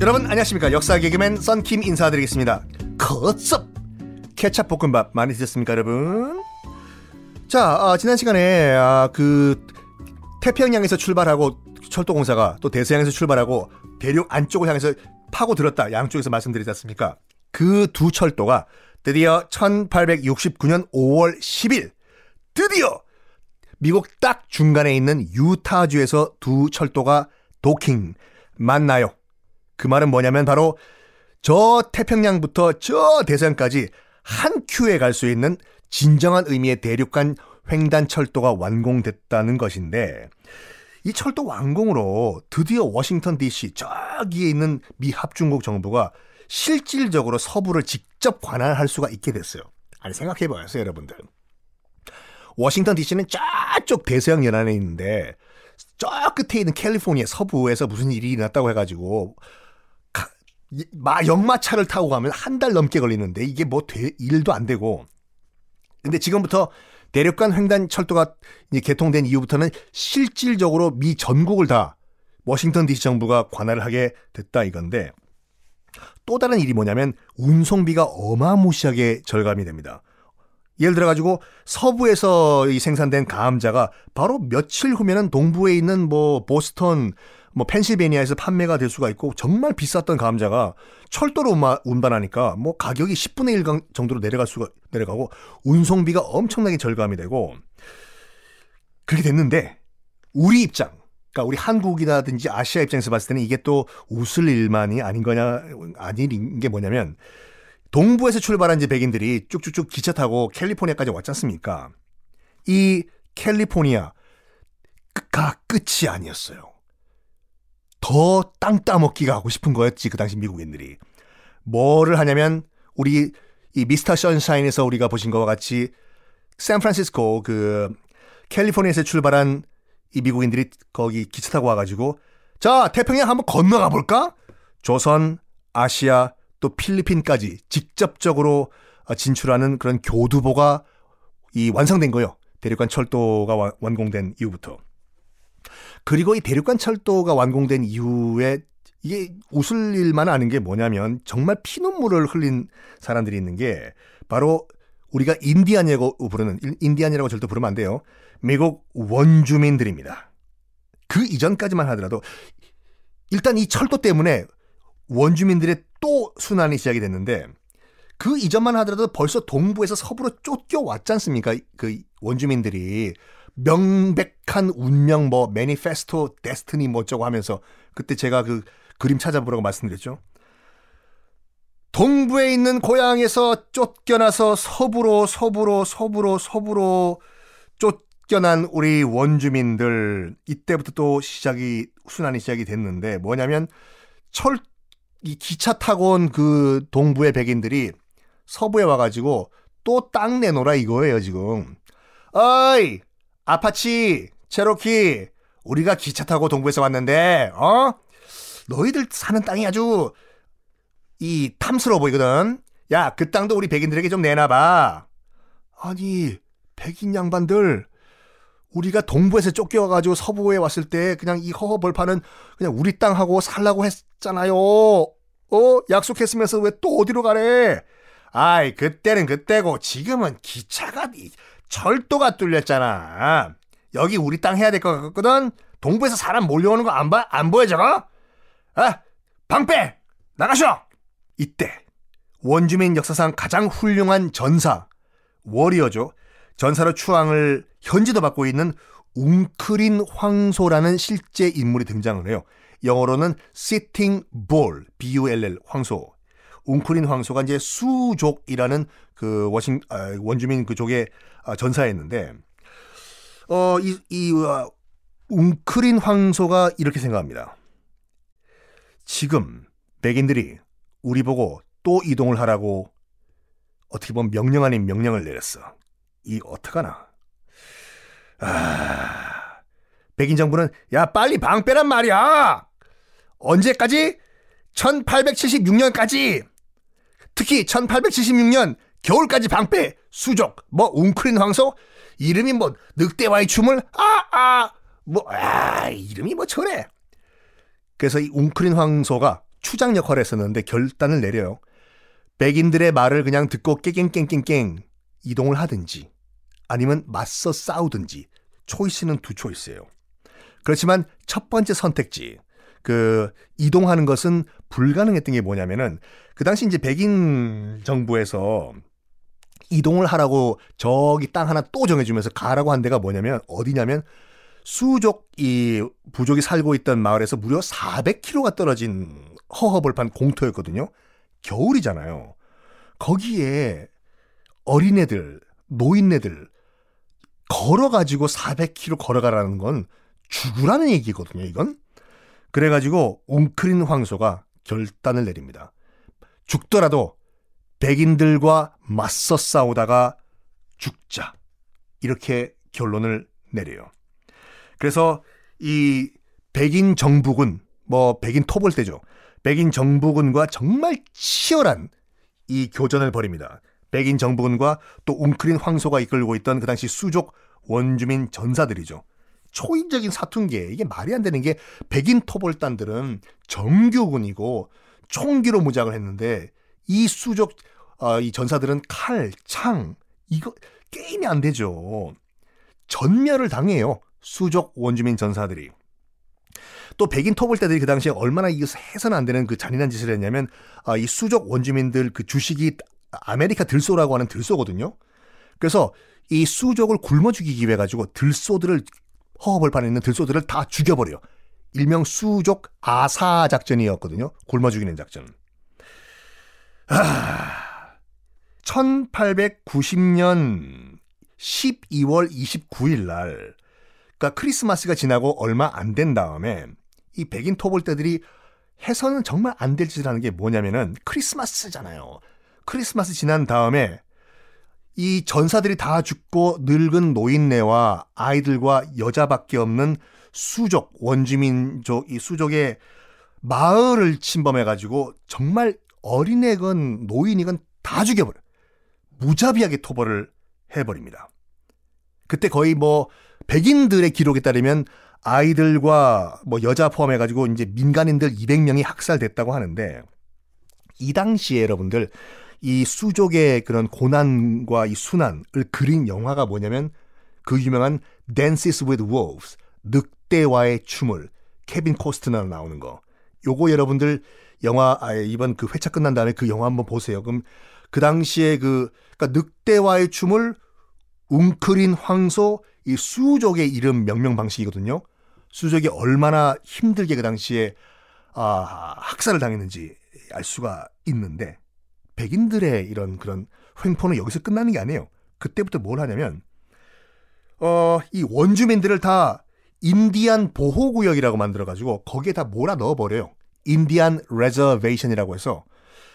여러분 안녕하십니까? 역사 개그맨 썬킴 인사드리겠습니다. 컷썹 케찹 볶음밥 많이 드셨습니까 여러분? 자 아, 지난 시간에 아, 그 태평양에서 출발하고 철도공사가 또 대서양에서 출발하고 대륙 안쪽을 향해서 파고 들었다. 양쪽에서 말씀드리지 않습니까? 그 두 철도가 드디어 1869년 5월 10일 드디어 미국 딱 중간에 있는 유타주에서 두 철도가 도킹 만나요. 그 말은 뭐냐면 바로 저 태평양부터 저 대서양까지 한 큐에 갈 수 있는 진정한 의미의 대륙간 횡단 철도가 완공됐다는 것인데 이 철도 완공으로 드디어 워싱턴 DC 저기에 있는 미 합중국 정부가 실질적으로 서부를 직접 관할할 수가 있게 됐어요. 아니 생각해 보세요, 여러분들. 워싱턴 DC는 저쪽 대서양 연안에 있는데 저 끝에 있는 캘리포니아 서부에서 무슨 일이 일어났다고 해가지고 마 역마차를 타고 가면 한 달 넘게 걸리는데 이게 뭐 돼, 일도 안 되고 근데 지금부터 대륙간 횡단 철도가 개통된 이후부터는 실질적으로 미 전국을 다 워싱턴 DC 정부가 관할을 하게 됐다 이건데 또 다른 일이 뭐냐면 운송비가 어마무시하게 절감이 됩니다. 예를 들어 가지고 서부에서 이 생산된 감자가 바로 며칠 후면은 동부에 있는 뭐 보스턴 뭐 펜실베니아에서 판매가 될 수가 있고 정말 비쌌던 감자가 철도로 운반하니까 뭐 가격이 10분의 1 정도로 내려갈 수가 내려가고 운송비가 엄청나게 절감이 되고 그렇게 됐는데 우리 입장 그러니까 우리 한국이라든지 아시아 입장에서 봤을 때는 이게 또 웃을 일만이 아닌 거냐 아닌 게 뭐냐면 동부에서 출발한 이제 백인들이 쭉쭉쭉 기차 타고 캘리포니아까지 왔지 않습니까? 이 캘리포니아 가 끝이 아니었어요. 더 땅 따먹기가 하고 싶은 거였지 그 당시 미국인들이. 뭐를 하냐면 우리 이 미스터 션샤인에서 우리가 보신 것과 같이 샌프란시스코 그 캘리포니아에서 출발한 이 미국인들이 거기 기차 타고 와가지고 자 태평양 한번 건너가 볼까? 조선, 아시아, 또 필리핀까지 직접적으로 진출하는 그런 교두보가 이 완성된 거예요. 대륙간 철도가 완공된 이후부터. 그리고 이 대륙간 철도가 완공된 이후에 이게 웃을 일만 아는 게 뭐냐면 정말 피눈물을 흘린 사람들이 있는 게 바로 우리가 인디안이라고 부르는 인디안이라고 절대 부르면 안 돼요. 미국 원주민들입니다. 그 이전까지만 하더라도 일단 이 철도 때문에 원주민들의 또 순환이 시작이 됐는데 그 이전만 하더라도 벌써 동부에서 서부로 쫓겨왔지 않습니까? 그 원주민들이 명백한 운명 뭐 매니페스토 데스티니 뭐 어쩌고 하면서 그때 제가 그 그림 찾아보라고 말씀드렸죠. 동부에 있는 고향에서 쫓겨나서 서부로 서부로 서부로 서부로 쫓겨난 우리 원주민들 이때부터 또 시작이 순환이 시작이 됐는데 뭐냐면 철 이 기차 타고 온 그 동부의 백인들이 서부에 와가지고 또 땅 내놓으라 이거예요 지금. 어이 아파치 체로키 우리가 기차 타고 동부에서 왔는데 어 너희들 사는 땅이 아주 이 탐스러워 보이거든. 야, 그 땅도 우리 백인들에게 좀 내놔봐. 아니, 백인 양반들, 우리가 동부에서 쫓겨와가지고 서부에 왔을 때 그냥 이 허허벌판은 그냥 우리 땅하고 살라고 했잖아요. 어? 약속했으면서 왜 또 어디로 가래? 아이, 그때는 그때고 지금은 기차가 철도가 뚫렸잖아. 여기 우리 땅 해야 될 것 같거든? 동부에서 사람 몰려오는 거 안 봐? 안 보여, 저거? 아, 방패! 나가셔! 이때 원주민 역사상 가장 훌륭한 전사, 워리어죠. 전사로 추앙을 현지도 받고 있는 웅크린 황소라는 실제 인물이 등장을 해요. 영어로는 Sitting Bull, B-U-L-L, 황소. 웅크린 황소가 이제 수족이라는 그 워싱, 아, 원주민 그족의 아, 전사였는데, 어, 이, 이, 어, 웅크린 황소가 이렇게 생각합니다. 지금 백인들이 우리 보고 또 이동을 하라고 어떻게 보면 명령 아닌 명령을 내렸어. 이 어떡하나. 아, 백인 정부는 야 빨리 방 빼란 말이야. 언제까지? 1876년까지. 특히 1876년 겨울까지 방패 수족 뭐 웅크린 황소 이름이 뭐 늑대와의 춤을 아아 아, 뭐, 아, 이름이 뭐 저래. 그래서 이 웅크린 황소가 추장 역할을 했었는데 결단을 내려요. 백인들의 말을 그냥 듣고 깽깽깽깽깽 이동을 하든지 아니면 맞서 싸우든지 초이스는 두 초이스예요. 그렇지만 첫 번째 선택지 그 이동하는 것은 불가능했던 게 뭐냐면은 그 당시 이제 백인 정부에서 이동을 하라고 저기 땅 하나 또 정해주면서 가라고 한 데가 뭐냐면 어디냐면 수족 이 부족이 살고 있던 마을에서 무려 400km가 떨어진 허허벌판 공터였거든요. 겨울이잖아요. 거기에 어린애들, 노인네들 걸어가지고 400km 걸어가라는 건 죽으라는 얘기거든요, 이건. 그래가지고 웅크린 황소가 결단을 내립니다. 죽더라도 백인들과 맞서 싸우다가 죽자. 이렇게 결론을 내려요. 그래서 이 백인 정부군, 뭐 백인 토벌대죠. 백인 정부군과 정말 치열한 이 교전을 벌입니다. 백인 정부군과 또 웅크린 황소가 이끌고 있던 그 당시 수족 원주민 전사들이죠. 초인적인 사투인게 이게 말이 안 되는 게 백인 토벌단들은 정규군이고 총기로 무장을 했는데 이 수족 어, 이 전사들은 칼, 창 이거 게임이 안 되죠. 전멸을 당해요. 수족 원주민 전사들이. 또 백인 토벌대들이 그 당시에 얼마나 이거 해서는 안 되는 그 잔인한 짓을 했냐면 아, 이 수족 원주민들 그 주식이 아메리카 들소라고 하는 들소거든요. 그래서 이 수족을 굶어 죽이기 위해 가지고 들소들을 허허벌판에 있는 들소들을 다 죽여버려요. 일명 수족 아사 작전이었거든요. 굶어 죽이는 작전. 아, 1890년 12월 29일 날, 그러니까 크리스마스가 지나고 얼마 안 된 다음에 이 백인 토벌대들이 해서는 정말 안 될 짓을 하는 게 뭐냐면은 크리스마스잖아요. 크리스마스 지난 다음에 이 전사들이 다 죽고 늙은 노인네와 아이들과 여자밖에 없는 수족 원주민족 이 수족의 마을을 침범해가지고 정말 어린애건 노인이건 다 죽여버려. 무자비하게 토벌을 해버립니다. 그때 거의 뭐 백인들의 기록에 따르면 아이들과 뭐 여자 포함해가지고 이제 민간인들 200명이 학살됐다고 하는데 이 당시에 여러분들 이 수족의 그런 고난과 이 순환을 그린 영화가 뭐냐면 그 유명한 Dances with Wolves 늑대와의 춤을 케빈 코스트너 나오는 거. 요거 여러분들 영화 아, 이번 그 회차 끝난 다음에 그 영화 한번 보세요. 그럼 그 당시에 그 그러니까 늑대와의 춤을 웅크린 황소 이 수족의 이름 명명 방식이거든요. 수족이 얼마나 힘들게 그 당시에 아, 학살을 당했는지 알 수가 있는데 백인들의 이런 그런 횡포는 여기서 끝나는 게 아니에요. 그때부터 뭘 하냐면 어, 이 원주민들을 다 인디안 보호구역이라고 만들어가지고 거기에 다 몰아 넣어버려요. Indian reservation이라고 해서.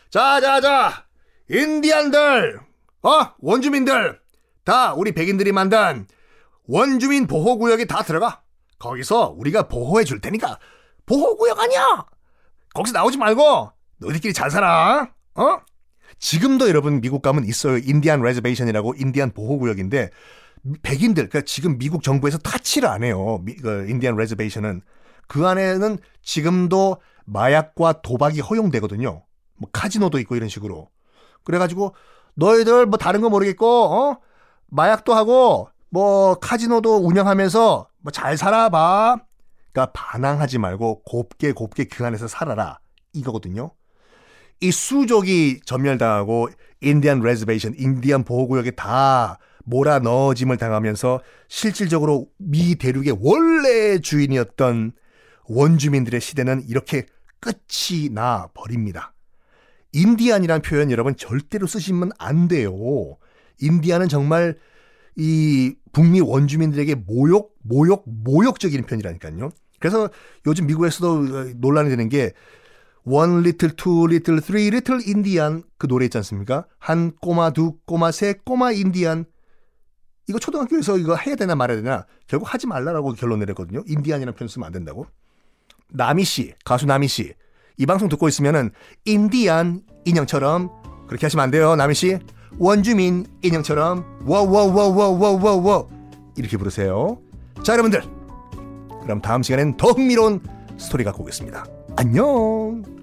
자자자! 인디안들! 어? 원주민들! 다 우리 백인들이 만든 원주민 보호구역에 다 들어가. 거기서 우리가 보호해 줄 테니까. 보호구역 아니야! 거기서 나오지 말고 너희들끼리 잘 살아! 어 지금도 여러분 미국 가면 있어요. Indian reservation이라고 인디안 보호구역인데 백인들 그러니까 지금 미국 정부에서 터치를 안 해요. 미, 그 Indian reservation은 그 안에는 지금도 마약과 도박이 허용되거든요. 뭐 카지노도 있고 이런 식으로. 그래가지고 너희들 뭐 다른 거 모르겠고 어 마약도 하고 뭐 카지노도 운영하면서 뭐 잘 살아봐. 그러니까 반항하지 말고 곱게 곱게 그 안에서 살아라 이거거든요. 이 수족이 전멸당하고 Indian reservation, 인디안 보호구역에 다 몰아 넣어짐을 당하면서 실질적으로 미 대륙의 원래 주인이었던 원주민들의 시대는 이렇게 끝이 나 버립니다. 인디안이란 표현 여러분 절대로 쓰시면 안 돼요. 인디안은 정말 이 북미 원주민들에게 모욕, 모욕, 모욕적인 표현이라니까요. 그래서 요즘 미국에서도 논란이 되는 게 One Little, Two Little, Three Little Indian 그 노래 있지 않습니까? 한 꼬마, 두 꼬마, 세 꼬마 인디안 이거 초등학교에서 이거 해야 되나 말아야 되나 결국 하지 말라라고 결론 내렸거든요. 인디안이라는 표현 쓰면 안 된다고. 나미 씨, 가수 나미 씨. 이 방송 듣고 있으면은 인디안 인형처럼 그렇게 하시면 안 돼요. 나미 씨. 원주민 인형처럼 워워워워워워워 이렇게 부르세요. 자, 여러분들. 그럼 다음 시간엔 더 흥미로운 스토리 갖고 오겠습니다. 안녕!